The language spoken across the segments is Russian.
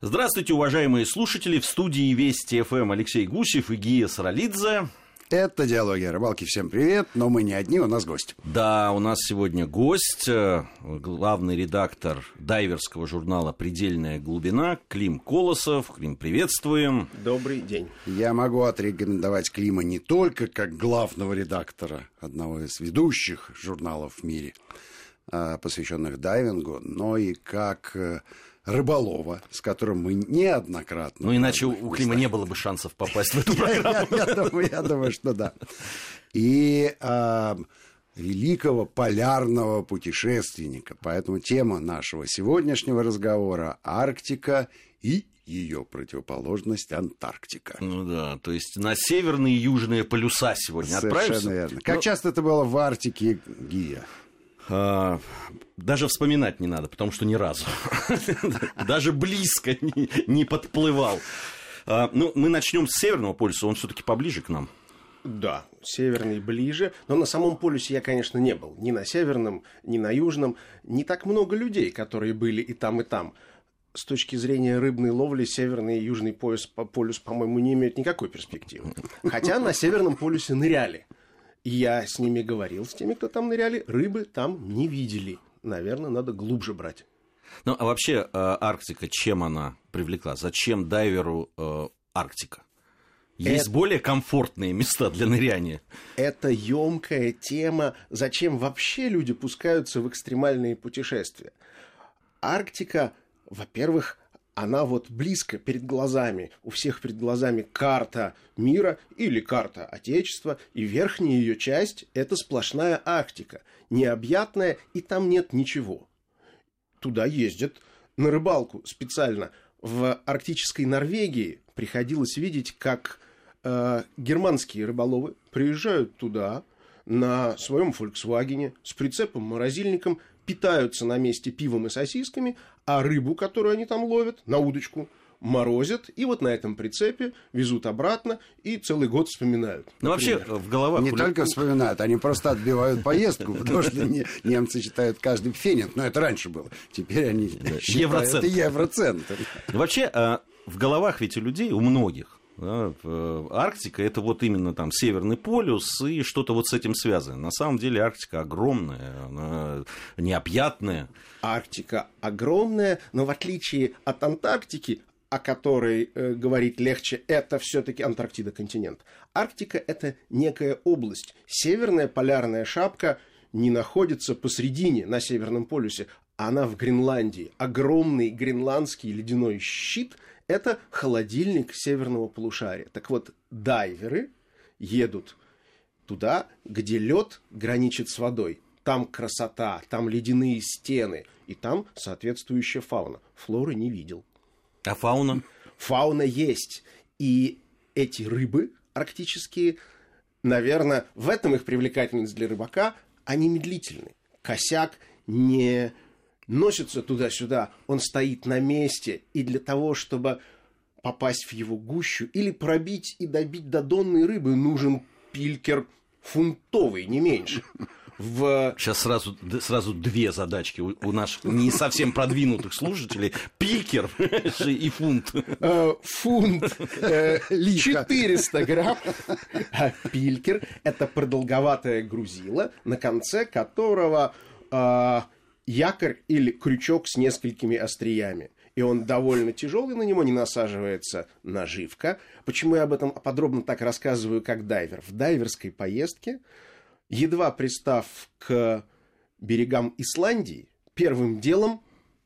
Здравствуйте, уважаемые слушатели. В студии Вести ФМ Алексей Гусев и Гия Саралидзе. Это «Диалоги о рыбалке». Всем привет, но мы не одни, у нас гость. Да, у нас сегодня гость, э, главный редактор дайверского журнала «Предельная глубина» Клим Колосов. Клим, приветствуем. Добрый день. Я могу отрекомендовать Клима не только как главного редактора одного из ведущих журналов в мире, э, посвященных дайвингу, но и как э, рыболова, с которым мы неоднократно... Ну, иначе у Клима не было бы шансов попасть в эту программу. Я, думаю, что да. И а, великого полярного путешественника. Поэтому тема нашего сегодняшнего разговора – Арктика и ее противоположность Антарктика. Ну да, то есть на северные и южные полюса сегодня Совершенно отправимся. верно. Как Но... часто это было в Арктике, Гия? А, даже вспоминать не надо, потому что ни разу. Даже близко не, подплывал. А, ну, мы начнем с Северного полюса, он все-таки поближе к нам. Да, северный ближе. Но на самом полюсе я, конечно, не был. Ни на северном, ни на южном. Не так много людей, которые были и там, и там. С точки зрения рыбной ловли, северный и южный полюс, полюс, по-моему, не имеют никакой перспективы. Хотя на северном полюсе ныряли. Я с ними говорил, с теми, кто там ныряли, рыбы там не видели. Наверное, надо глубже брать. Ну, а вообще э, Арктика, чем она привлекла? Зачем дайверу э, Арктика? Есть это... более комфортные места для ныряния. Это емкая тема, зачем вообще люди пускаются в экстремальные путешествия. Арктика, во-первых, она вот близко перед глазами, у всех перед глазами карта мира или карта Отечества, и верхняя ее часть – это сплошная Арктика, необъятная, и там нет ничего. Туда ездят на рыбалку специально. В арктической Норвегии приходилось видеть, как э, германские рыболовы приезжают туда на своем Volkswagen с прицепом-морозильником, питаются на месте пивом и сосисками, а рыбу, которую они там ловят, на удочку, морозят, и вот на этом прицепе везут обратно и целый год вспоминают. Ну, вообще, в головах... Не только вспоминают, они просто отбивают поездку, потому что немцы считают каждый фенинг, но это раньше было. Теперь они считают это евроцент. Вообще, а, в головах ведь у людей, у многих, да, Арктика это вот именно там Северный полюс и что-то вот с этим связано. На самом деле Арктика огромная, она необъятная. Арктика огромная, но в отличие от Антарктики, о которой э, говорить легче, это все-таки Антарктида континент. Арктика это некая область. Северная полярная шапка не находится посредине на Северном полюсе, она в Гренландии. Огромный гренландский ледяной щит – это холодильник северного полушария. Так вот, дайверы едут туда, где лед граничит с водой. Там красота, там ледяные стены, и там соответствующая фауна. Флоры не видел. А фауна? Фауна есть. И эти рыбы арктические, наверное, в этом их привлекательность для рыбака, они медлительны. Косяк не носится туда-сюда, он стоит на месте, и для того, чтобы попасть в его гущу или пробить и добить до донной рыбы, нужен пилькер фунтовый, не меньше. В... Сейчас сразу, сразу две задачки у, у наших не совсем продвинутых слушателей. Пилькер и фунт. Э, фунт 400 э, грамм. А пилькер – это продолговатое грузило, на конце которого а, якорь или крючок с несколькими остриями. И он довольно тяжелый, на него не насаживается наживка. Почему я об этом подробно так рассказываю, как дайвер? В дайверской поездке, едва пристав к берегам Исландии, первым делом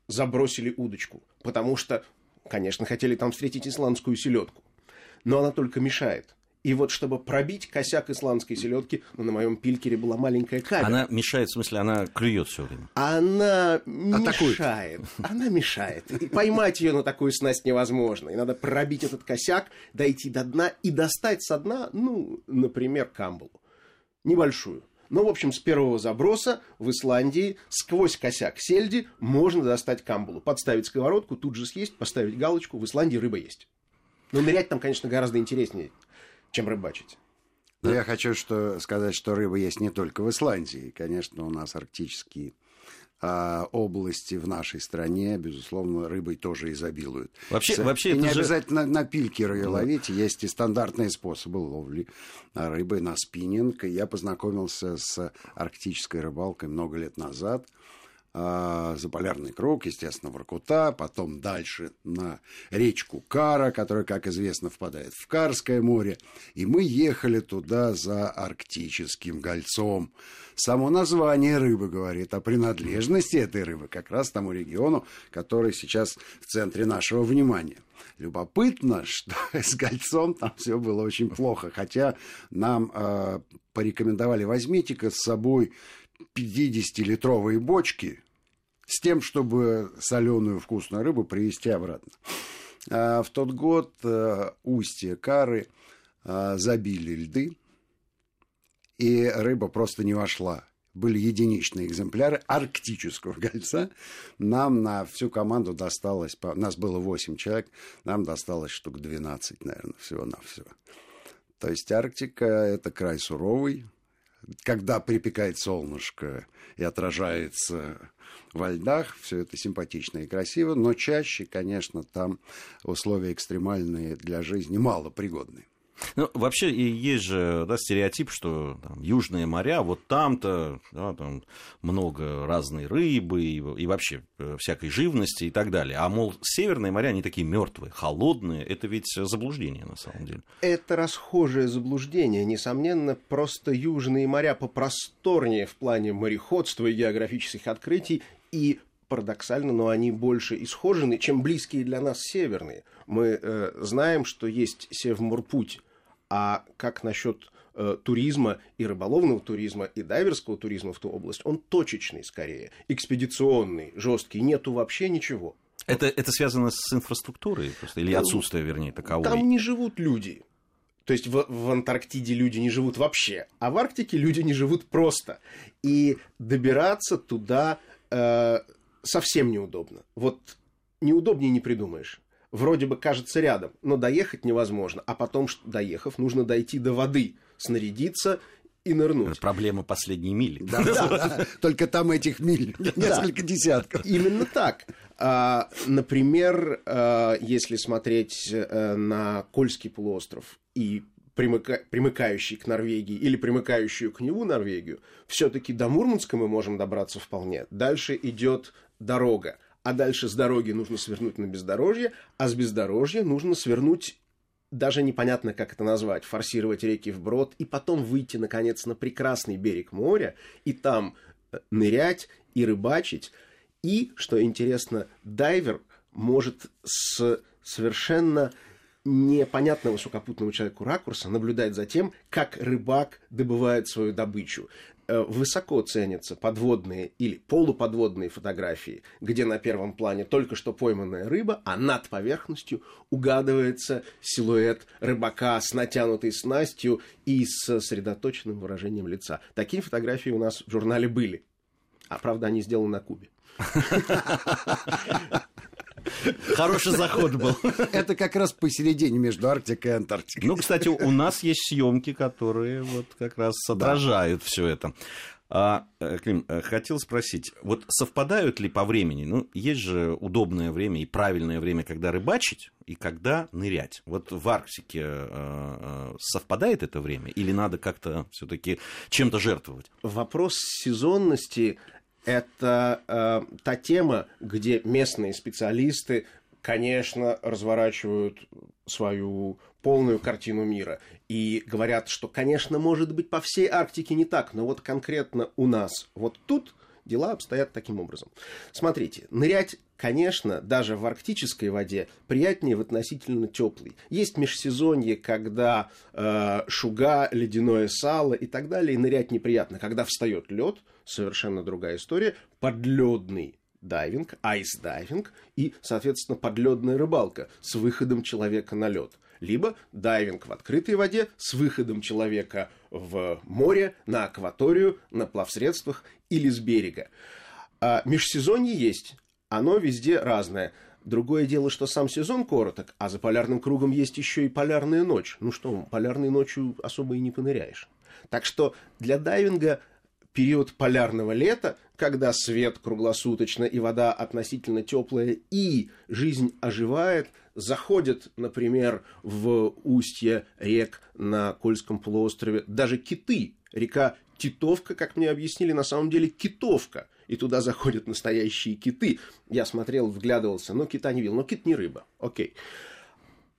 забросили удочку. Потому что, конечно, хотели там встретить исландскую селедку. Но она только мешает. И вот чтобы пробить косяк исландской селедки, ну, на моем пилькере была маленькая камера. Она мешает, в смысле, она клюет все время. Она мешает. Она мешает. И поймать ее на такую снасть невозможно. И надо пробить этот косяк, дойти до дна и достать со дна, ну, например, камбалу. Небольшую. Но, в общем, с первого заброса в Исландии сквозь косяк сельди можно достать камбалу. Подставить сковородку, тут же съесть, поставить галочку. В Исландии рыба есть. Но нырять там, конечно, гораздо интереснее чем рыбачить. Но я хочу что, сказать, что рыба есть не только в Исландии. Конечно, у нас арктические а, области в нашей стране, безусловно, рыбой тоже изобилуют. Вообще, С- вообще и это не же- обязательно на пилькеры ее ловить, есть и стандартные способы ловли рыбы на спиннинг. Я познакомился с арктической рыбалкой много лет назад. А, Заполярный круг, естественно, Воркута, потом дальше на речку Кара, которая, как известно, впадает в Карское море. И мы ехали туда за арктическим гольцом. Само название рыбы говорит о принадлежности этой рыбы как раз тому региону, который сейчас в центре нашего внимания. Любопытно, что с гольцом там все было очень плохо, хотя нам э, порекомендовали возьмите-ка с собой 50-литровые бочки с тем, чтобы соленую вкусную рыбу привезти обратно. А в тот год э, устье Кары э, забили льды, и рыба просто не вошла. Были единичные экземпляры арктического гольца. Нам на всю команду досталось, нас было 8 человек, нам досталось штук 12, наверное, всего-навсего. То есть Арктика – это край суровый, когда припекает солнышко и отражается во льдах, все это симпатично и красиво, но чаще, конечно, там условия экстремальные для жизни малопригодные. Ну, вообще и есть же да, стереотип, что там, южные моря, вот там-то да, там много разной рыбы и, и вообще э, всякой живности и так далее. А, мол, северные моря, они такие мертвые, холодные. Это ведь заблуждение на самом деле. Это расхожее заблуждение. Несомненно, просто южные моря попросторнее в плане мореходства и географических открытий, и парадоксально, но они больше исхожены, чем близкие для нас северные. Мы э, знаем, что есть Севморпуть, а как насчет э, туризма и рыболовного туризма и дайверского туризма в ту область, он точечный скорее, экспедиционный, жесткий, нету вообще ничего. Это, это связано с инфраструктурой просто, или отсутствие, вернее, таковой? Там не живут люди. То есть в, в Антарктиде люди не живут вообще, а в Арктике люди не живут просто. И добираться туда э, совсем неудобно. Вот неудобнее не придумаешь. Вроде бы кажется рядом, но доехать невозможно. А потом, доехав, нужно дойти до воды, снарядиться и нырнуть. проблема последней мили. Да. Только там этих миль несколько десятков. Именно так. А, например, а, если смотреть э, на Кольский полуостров и примыка- примыкающий к Норвегии или примыкающую к нему Норвегию, все-таки до Мурманска мы можем добраться вполне. Дальше идет дорога. А дальше с дороги нужно свернуть на бездорожье, а с бездорожья нужно свернуть даже непонятно, как это назвать, форсировать реки вброд, и потом выйти, наконец, на прекрасный берег моря, и там э, нырять и рыбачить. И, что интересно, дайвер может с совершенно непонятного сухопутному человеку ракурса наблюдать за тем, как рыбак добывает свою добычу. Э, Высоко ценятся подводные или полуподводные фотографии, где на первом плане только что пойманная рыба, а над поверхностью угадывается силуэт рыбака с натянутой снастью и с сосредоточенным выражением лица. Такие фотографии у нас в журнале были. А правда, они сделаны на Кубе. Хороший заход был. Это как раз посередине между Арктикой и Антарктикой. Ну, кстати, у нас есть съемки, которые вот как раз отражают все это. А, э, Клим, э, хотел спросить, вот совпадают ли по времени? Ну, есть же удобное время и правильное время, когда рыбачить и когда нырять. Вот в Арктике э, совпадает это время или надо как-то все-таки чем-то жертвовать? Вопрос сезонности – это э, та тема, где местные специалисты, конечно, разворачивают свою полную картину мира и говорят, что, конечно, может быть, по всей Арктике не так, но вот конкретно у нас вот тут дела обстоят таким образом. Смотрите, нырять, конечно, даже в арктической воде приятнее в относительно теплой. Есть межсезонье, когда э, шуга, ледяное сало и так далее, и нырять неприятно. Когда встает лед, совершенно другая история, подледный дайвинг, ice diving и, соответственно, подледная рыбалка с выходом человека на лед. Либо дайвинг в открытой воде с выходом человека в море, на акваторию, на плавсредствах или с берега. А межсезонье есть, оно везде разное. Другое дело, что сам сезон короток, а за полярным кругом есть еще и полярная ночь. Ну что, полярной ночью особо и не поныряешь. Так что для дайвинга период полярного лета, когда свет круглосуточно и вода относительно теплая, и жизнь оживает, заходят, например, в устье рек на Кольском полуострове даже киты. Река Титовка, как мне объяснили, на самом деле китовка. И туда заходят настоящие киты. Я смотрел, вглядывался, но кита не видел. Но кит не рыба. Окей.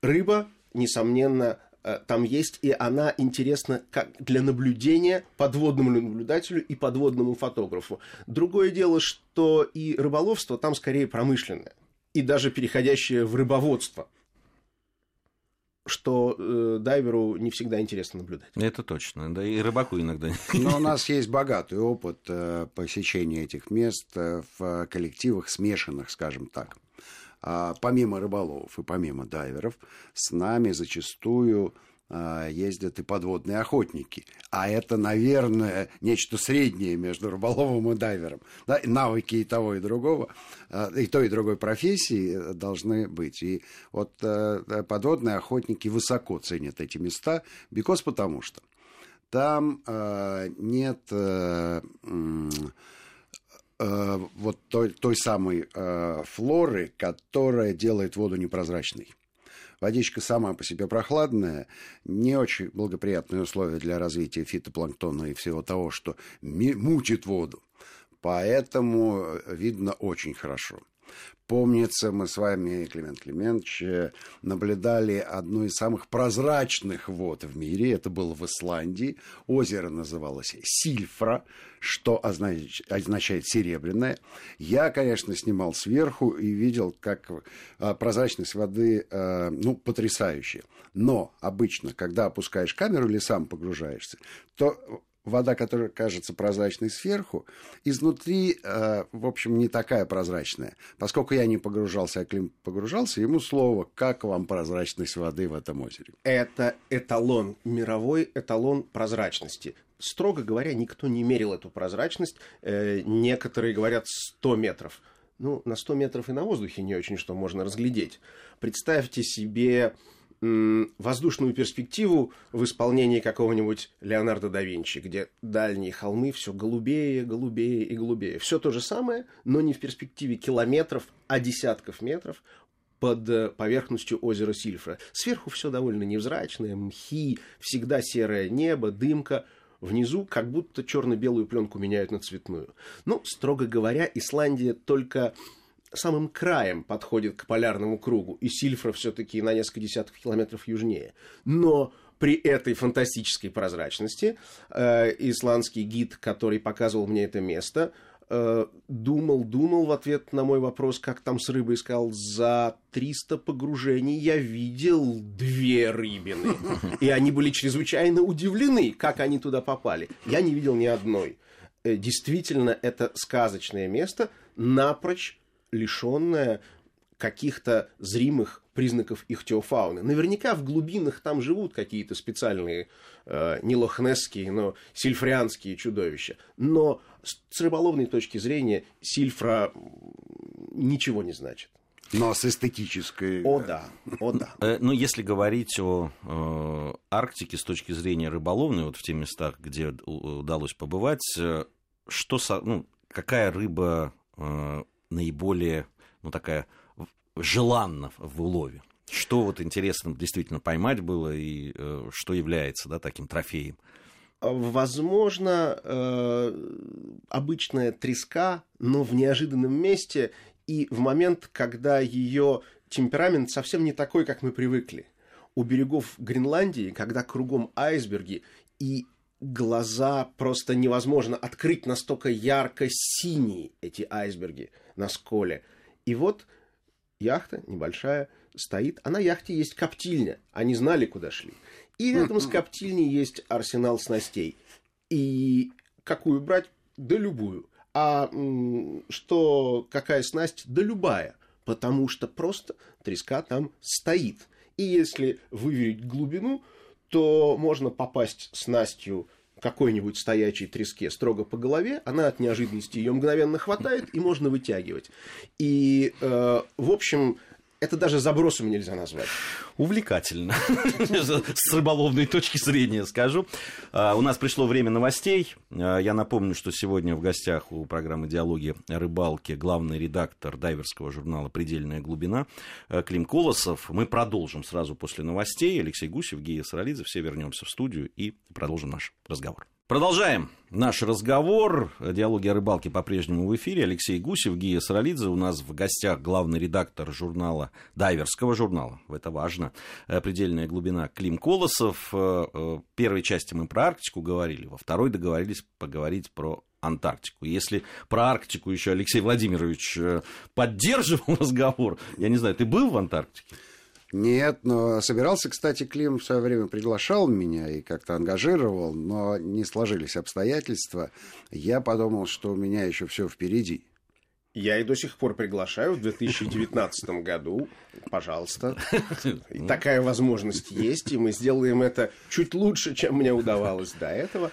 Рыба, несомненно, Э, там есть, и она интересна как для наблюдения подводному наблюдателю и подводному фотографу. Другое дело, что и рыболовство там скорее промышленное, и даже переходящее в рыбоводство что э, дайверу не всегда интересно наблюдать. Это точно, да и рыбаку иногда. Но у нас есть богатый опыт э, посещения этих мест э, в коллективах смешанных, скажем так. А, помимо рыболовов и помимо дайверов, с нами зачастую ездят и подводные охотники. А это, наверное, нечто среднее между рыболовом и дайвером. Да, навыки и того, и другого, а, и той, и другой профессии должны быть. И вот э, подводные охотники высоко ценят эти места, because потому что там нет э, Э, вот той, той самой э, флоры, которая делает воду непрозрачной. Водичка сама по себе прохладная, не очень благоприятные условия для развития фитопланктона и всего того, что мучит воду. Поэтому видно очень хорошо. Помнится, мы с вами, Климент Климентович, наблюдали одну из самых прозрачных вод в мире. Это было в Исландии. Озеро называлось Сильфра, что означает серебряное. Я, конечно, снимал сверху и видел, как а, прозрачность воды а, ну, потрясающая. Но обычно, когда опускаешь камеру или сам погружаешься, то вода, которая кажется прозрачной сверху, изнутри, э, в общем, не такая прозрачная. Поскольку я не погружался, а Клим погружался, ему слово, как вам прозрачность воды в этом озере? Это эталон, мировой эталон прозрачности. Строго говоря, никто не мерил эту прозрачность. Э, некоторые говорят 100 метров. Ну, на 100 метров и на воздухе не очень что можно разглядеть. Представьте себе воздушную перспективу в исполнении какого-нибудь Леонардо да Винчи, где дальние холмы все голубее, голубее и голубее. Все то же самое, но не в перспективе километров, а десятков метров под э, поверхностью озера Сильфра. Сверху все довольно невзрачное, мхи, всегда серое небо, дымка. Внизу как будто черно-белую пленку меняют на цветную. Ну, строго говоря, Исландия только самым краем подходит к полярному кругу, и Сильфра все-таки на несколько десятков километров южнее. Но при этой фантастической прозрачности э, исландский гид, который показывал мне это место, э, думал, думал в ответ на мой вопрос, как там с рыбой, сказал, за 300 погружений я видел две рыбины. И они были чрезвычайно удивлены, как они туда попали. Я не видел ни одной. Э, действительно, это сказочное место, напрочь лишенная каких-то зримых признаков ихтиофауны. Наверняка в глубинах там живут какие-то специальные, э, не лохнесские, но сильфрианские чудовища. Но с рыболовной точки зрения сильфра ничего не значит. Но с эстетической... О да, о да. Э, ну, если говорить о э, Арктике с точки зрения рыболовной, вот в тех местах, где удалось побывать, э, что, ну, какая рыба э, наиболее, ну, такая желанна в улове? Что вот интересно действительно поймать было и э, что является да, таким трофеем? Возможно, э, обычная треска, но в неожиданном месте и в момент, когда ее темперамент совсем не такой, как мы привыкли. У берегов Гренландии, когда кругом айсберги и глаза просто невозможно открыть настолько ярко синие эти айсберги на сколе. И вот яхта небольшая стоит, а на яхте есть коптильня. Они знали, куда шли. И рядом с коптильней есть арсенал снастей. И какую брать? Да любую. А что, какая снасть? Да любая. Потому что просто треска там стоит. И если выверить глубину, то можно попасть снастью какой-нибудь стоячей треске строго по голове, она от неожиданности ее мгновенно хватает и можно вытягивать. И, э, в общем, это даже забросом нельзя назвать. Увлекательно. С рыболовной точки зрения скажу. А, у нас пришло время новостей. А, я напомню, что сегодня в гостях у программы «Диалоги о рыбалке» главный редактор дайверского журнала «Предельная глубина» а, Клим Колосов. Мы продолжим сразу после новостей. Алексей Гусев, Гия Саралидзе. Все вернемся в студию и продолжим наш разговор. Продолжаем наш разговор. Диалоги о рыбалке по-прежнему в эфире. Алексей Гусев, Гия Саралидзе. У нас в гостях главный редактор журнала, дайверского журнала, это важно, э, «Предельная глубина» Клим Колосов. В э, э, первой части мы про Арктику говорили, во второй договорились поговорить про Антарктику. Если про Арктику еще Алексей Владимирович поддерживал разговор, я не знаю, ты был в Антарктике? Нет, но собирался, кстати, Клим в свое время приглашал меня и как-то ангажировал, но не сложились обстоятельства. Я подумал, что у меня еще все впереди. Я и до сих пор приглашаю в 2019 году. Пожалуйста. И такая возможность есть, и мы сделаем это чуть лучше, чем мне удавалось до этого.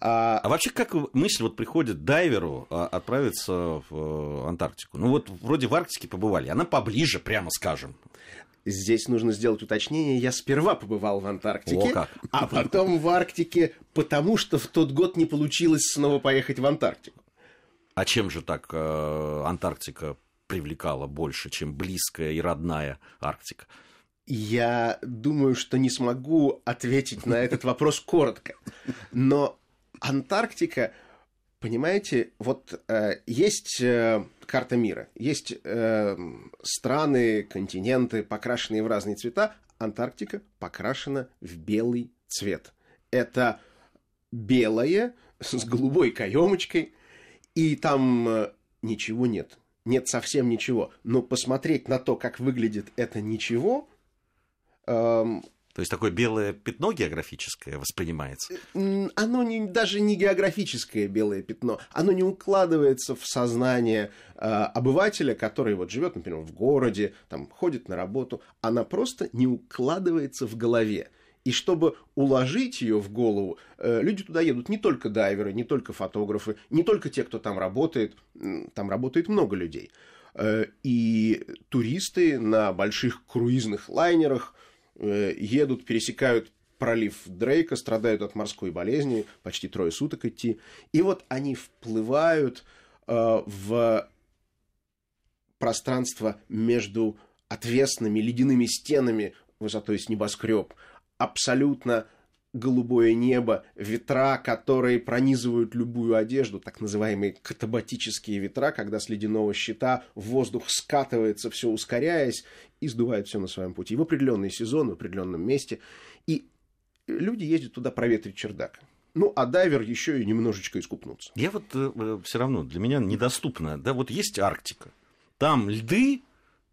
А... а вообще, как мысль вот приходит дайверу а, отправиться в э, Антарктику? Ну вот вроде в Арктике побывали, она поближе, прямо скажем. Здесь нужно сделать уточнение. Я сперва побывал в Антарктике, а потом в Арктике, потому что в тот год не получилось снова поехать в Антарктику. А чем же так э, Антарктика привлекала больше, чем близкая и родная Арктика? Я думаю, что не смогу ответить на этот вопрос коротко. Но Антарктика Понимаете, вот э, есть э, карта мира, есть э, страны, континенты, покрашенные в разные цвета. Антарктика покрашена в белый цвет. Это белое с голубой каемочкой, и там э, ничего нет. Нет совсем ничего. Но посмотреть на то, как выглядит это ничего, эм, то есть такое белое пятно географическое воспринимается? Оно не, даже не географическое белое пятно, оно не укладывается в сознание э, обывателя, который вот живет, например, в городе, там ходит на работу, она просто не укладывается в голове. И чтобы уложить ее в голову, э, люди туда едут не только дайверы, не только фотографы, не только те, кто там работает, там работает много людей. Э, и туристы на больших круизных лайнерах едут, пересекают пролив Дрейка, страдают от морской болезни, почти трое суток идти. И вот они вплывают э, в пространство между отвесными ледяными стенами высотой с небоскреб, абсолютно голубое небо, ветра, которые пронизывают любую одежду, так называемые катабатические ветра, когда с ледяного щита воздух скатывается, все ускоряясь и сдувает все на своем пути. в определенный сезон, в определенном месте. И люди ездят туда проветрить чердак. Ну, а дайвер еще и немножечко искупнуться. Я вот э, э все равно, для меня недоступно. Да, вот есть Арктика. Там льды,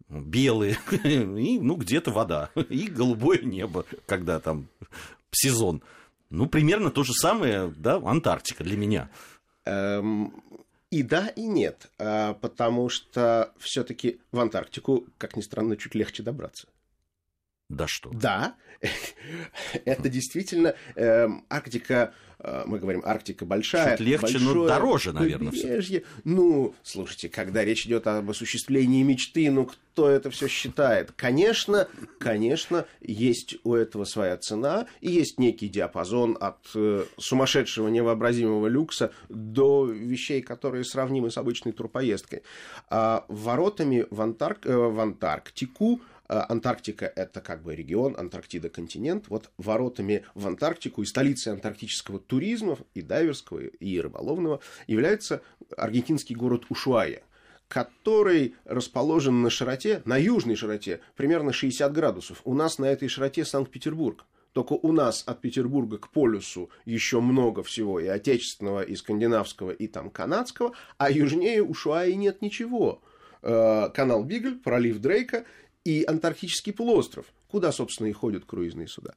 белые, и, ну, где-то вода, и голубое небо, когда там сезон. Ну, примерно то же самое, да, Антарктика для меня. Эм, и да, и нет, а, потому что все-таки в Антарктику, как ни странно, чуть легче добраться. Да что? Да, это действительно э, Арктика, мы говорим, Арктика большая. Чуть легче, но дороже, наверное. Побережье. Ну, слушайте, когда речь идет об осуществлении мечты, ну кто это все считает? Конечно, конечно, есть у этого своя цена, и есть некий диапазон от э, сумасшедшего невообразимого люкса до вещей, которые сравнимы с обычной турпоездкой. А воротами в, Антарк... Э, в Антарктику Э, Антарктика – это как бы регион, Антарктида – континент. Вот воротами в Антарктику и столицей антарктического туризма, и дайверского, и рыболовного, является аргентинский город Ушуая который расположен на широте, на южной широте, примерно 60 градусов. У нас на этой широте Санкт-Петербург. Только у нас от Петербурга к полюсу еще много всего и отечественного, и скандинавского, и там канадского, а южнее Ушуаи нет ничего. Э, канал Бигль, пролив Дрейка и Антарктический полуостров, куда, собственно, и ходят круизные суда.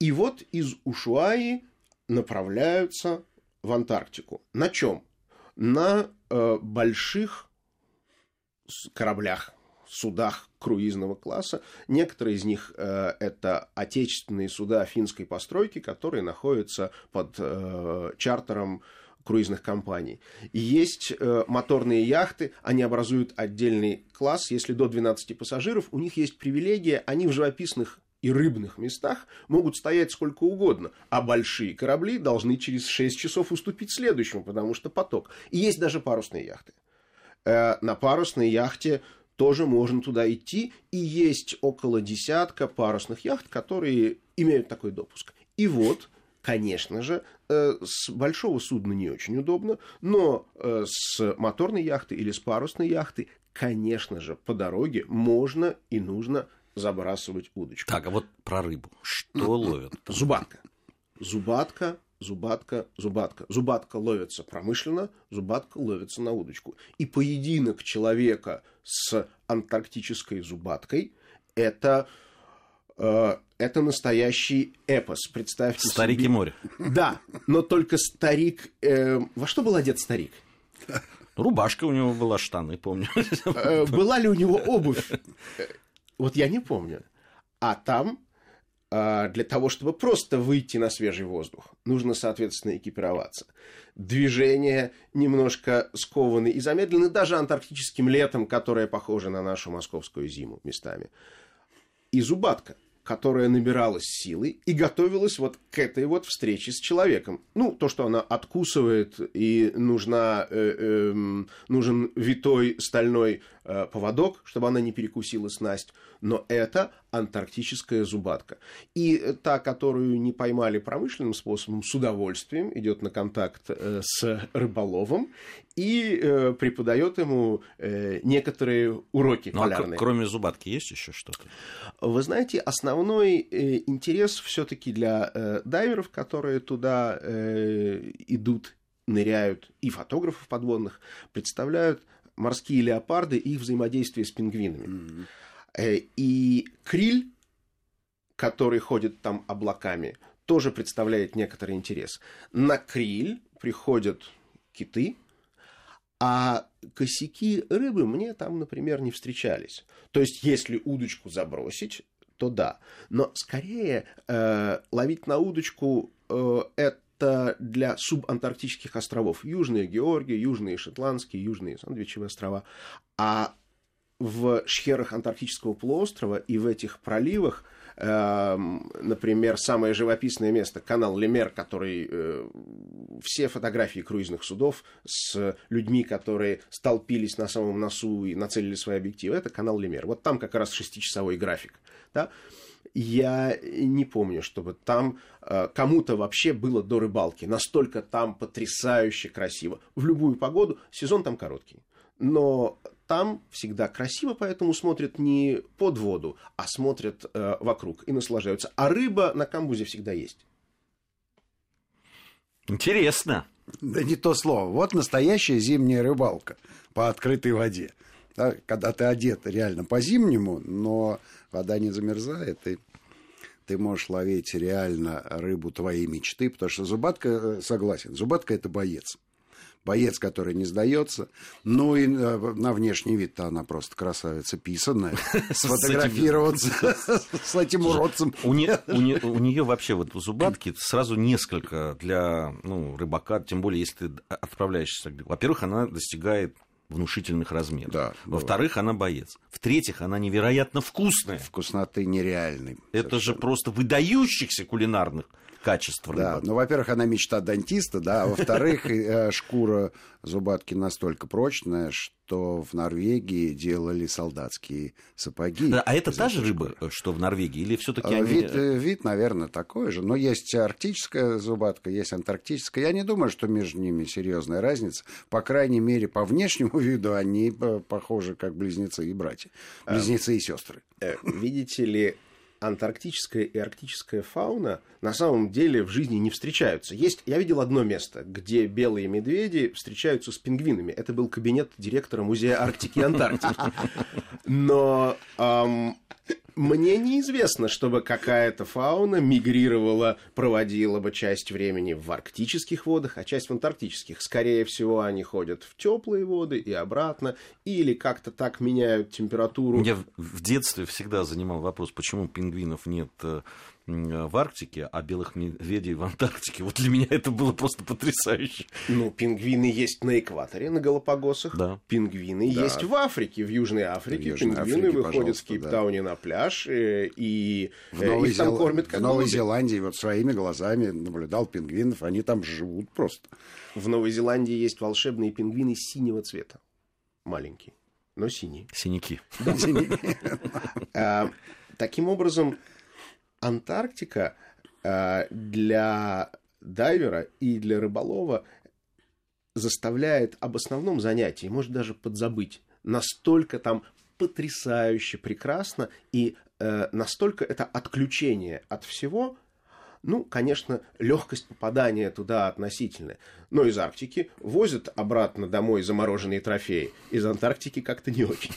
И вот из Ушуаи направляются в Антарктику. На чем? На э, больших кораблях, судах круизного класса. Некоторые из них э, это отечественные суда финской постройки, которые находятся под э, чартером круизных компаний. И есть э, моторные яхты, они образуют отдельный класс. Если до 12 пассажиров, у них есть привилегия, они в живописных и рыбных местах могут стоять сколько угодно, а большие корабли должны через 6 часов уступить следующему, потому что поток. И есть даже парусные яхты. Э, на парусной яхте тоже можно туда идти, и есть около десятка парусных яхт, которые имеют такой допуск. И вот, конечно же, э, с большого судна не очень удобно, но э, с моторной яхты или с парусной яхты, конечно же, по дороге можно и нужно забрасывать удочку. Так, а вот про рыбу. Что ловят? Зубатка. Зубатка, зубатка, зубатка. Зубатка ловится промышленно, зубатка ловится на удочку. И поединок человека с антарктической зубаткой – это, это настоящий эпос. Представьте Старики себе... море. Да, но только старик... Э, во что был одет старик? Рубашка у него была, штаны, помню. Э, была ли у него обувь? Вот я не помню. А там для того, чтобы просто выйти на свежий воздух, нужно, соответственно, экипироваться. Движения немножко скованы и замедлены даже антарктическим летом, которое похоже на нашу московскую зиму местами. И зубатка – которая набиралась силы и готовилась вот к этой вот встрече с человеком. Ну, то, что она откусывает и нужна, э, э, нужен витой стальной э, поводок, чтобы она не перекусила снасть, но это антарктическая зубатка. И та, которую не поймали промышленным способом, с удовольствием идет на контакт э, с рыболовом и э, преподает ему э, некоторые уроки ну, полярные. А кроме зубатки есть еще что-то? Вы знаете, основной э, интерес все-таки для э, дайверов, которые туда э, идут, ныряют, и фотографов подводных, представляют морские леопарды и их взаимодействие с пингвинами. Mm-hmm. Э, и криль, который ходит там облаками, тоже представляет некоторый интерес. На криль приходят киты, а косяки рыбы мне там, например, не встречались. То есть, если удочку забросить, то да. Но скорее э, ловить на удочку э, это для субантарктических островов. Южные Георгии, Южные Шотландские, Южные Сандвичевые острова. А в шхерах Антарктического полуострова и в этих проливах Эм, например, самое живописное место, канал Лемер, который э, все фотографии круизных судов с людьми, которые столпились на самом носу и нацелили свои объективы, это канал Лемер. Вот там как раз шестичасовой график. Да? Я не помню, чтобы там э, кому-то вообще было до рыбалки. Настолько там потрясающе красиво. В любую погоду сезон там короткий. Но там всегда красиво, поэтому смотрят не под воду, а смотрят э, вокруг и наслаждаются. А рыба на камбузе всегда есть. Интересно. Да не то слово. Вот настоящая зимняя рыбалка по открытой воде. Да, когда ты одет реально по-зимнему, но вода не замерзает, и ты можешь ловить реально рыбу твоей мечты, потому что зубатка, э, согласен, зубатка – это боец боец, который не сдается. Ну и э, на внешний вид-то она просто красавица писанная. Сфотографироваться с этим уродцем. У нее вообще вот в зубатке сразу несколько для ну, рыбака, тем более, если ты отправляешься. Во-первых, она достигает внушительных размеров. Да, Во-вторых, она боец. В-третьих, она невероятно вкусная. Вкусноты нереальной. Это совершенно. же просто выдающихся кулинарных качеств рыбы. Да, ну, во-первых, она мечта дантиста, да, а во-вторых, э, шкура зубатки настолько прочная, что в Норвегии делали солдатские сапоги. Да, а это та же рыба, что в Норвегии, или все-таки они... вид, э, вид, наверное, такой же. Но есть арктическая зубатка, есть антарктическая. Я не думаю, что между ними серьезная разница. По крайней мере, по внешнему виду они э, похожи как близнецы и братья. Близнецы и сестры. Видите ли, антарктическая и арктическая фауна на самом деле в жизни не встречаются. Есть, я видел одно место, где белые медведи встречаются с пингвинами. Это был кабинет директора Музея Арктики и Антарктики. Но эм, мне неизвестно, чтобы какая-то фауна мигрировала, проводила бы часть времени в арктических водах, а часть в антарктических. Скорее всего, они ходят в теплые воды и обратно, или как-то так меняют температуру. Я в детстве всегда занимал вопрос, почему пингвинов нет э, в Арктике, а белых медведей в Антарктике. Вот для меня это было просто потрясающе. Ну, пингвины есть на экваторе, на Галапагосах. Да. Пингвины Да. есть в Африке, в Южной Африке. В Южной Пингвины Африке, выходят в Кейптауне на пляж, э, и В э, Новой, их там Зел- кормят в как Новой голубей. Зеландии вот своими глазами наблюдал пингвинов, они там живут просто. В Новой Зеландии есть волшебные пингвины синего цвета. Маленькие, но синие. Синяки. А, Таким образом, Антарктика а, для дайвера и для рыболова заставляет об основном занятии, может даже подзабыть. Настолько там потрясающе прекрасно и э, настолько это отключение от всего, ну, конечно, легкость попадания туда относительная. Но из Арктики возят обратно домой замороженные трофеи. Из Антарктики как-то не очень.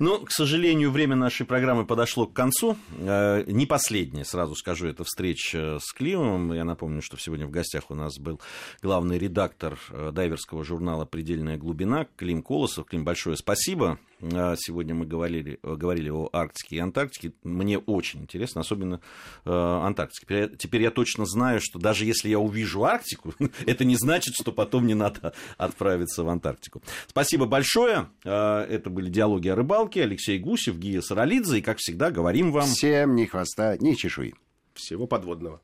Ну, к сожалению, время нашей программы подошло к концу. Э, Не последняя, сразу скажу, это встреча с Климом. Я напомню, что сегодня в гостях у нас был главный редактор э, дайверского журнала «Предельная глубина» Клим Колосов. Клим, большое спасибо. Э, Сегодня мы говорили, э, говорили о Арктике и Антарктике. Мне очень интересно, особенно э, Антарктика. Теперь, я- теперь я точно знаю, что даже если я увижу Арктику, это не значит, что потом не надо отправиться в Антарктику. Спасибо большое. Э, Это были диалоги о рыбалке. Алексей Гусев, Гия Саралидзе. И, как всегда, говорим вам... Всем ни хвоста, ни чешуи. Всего подводного.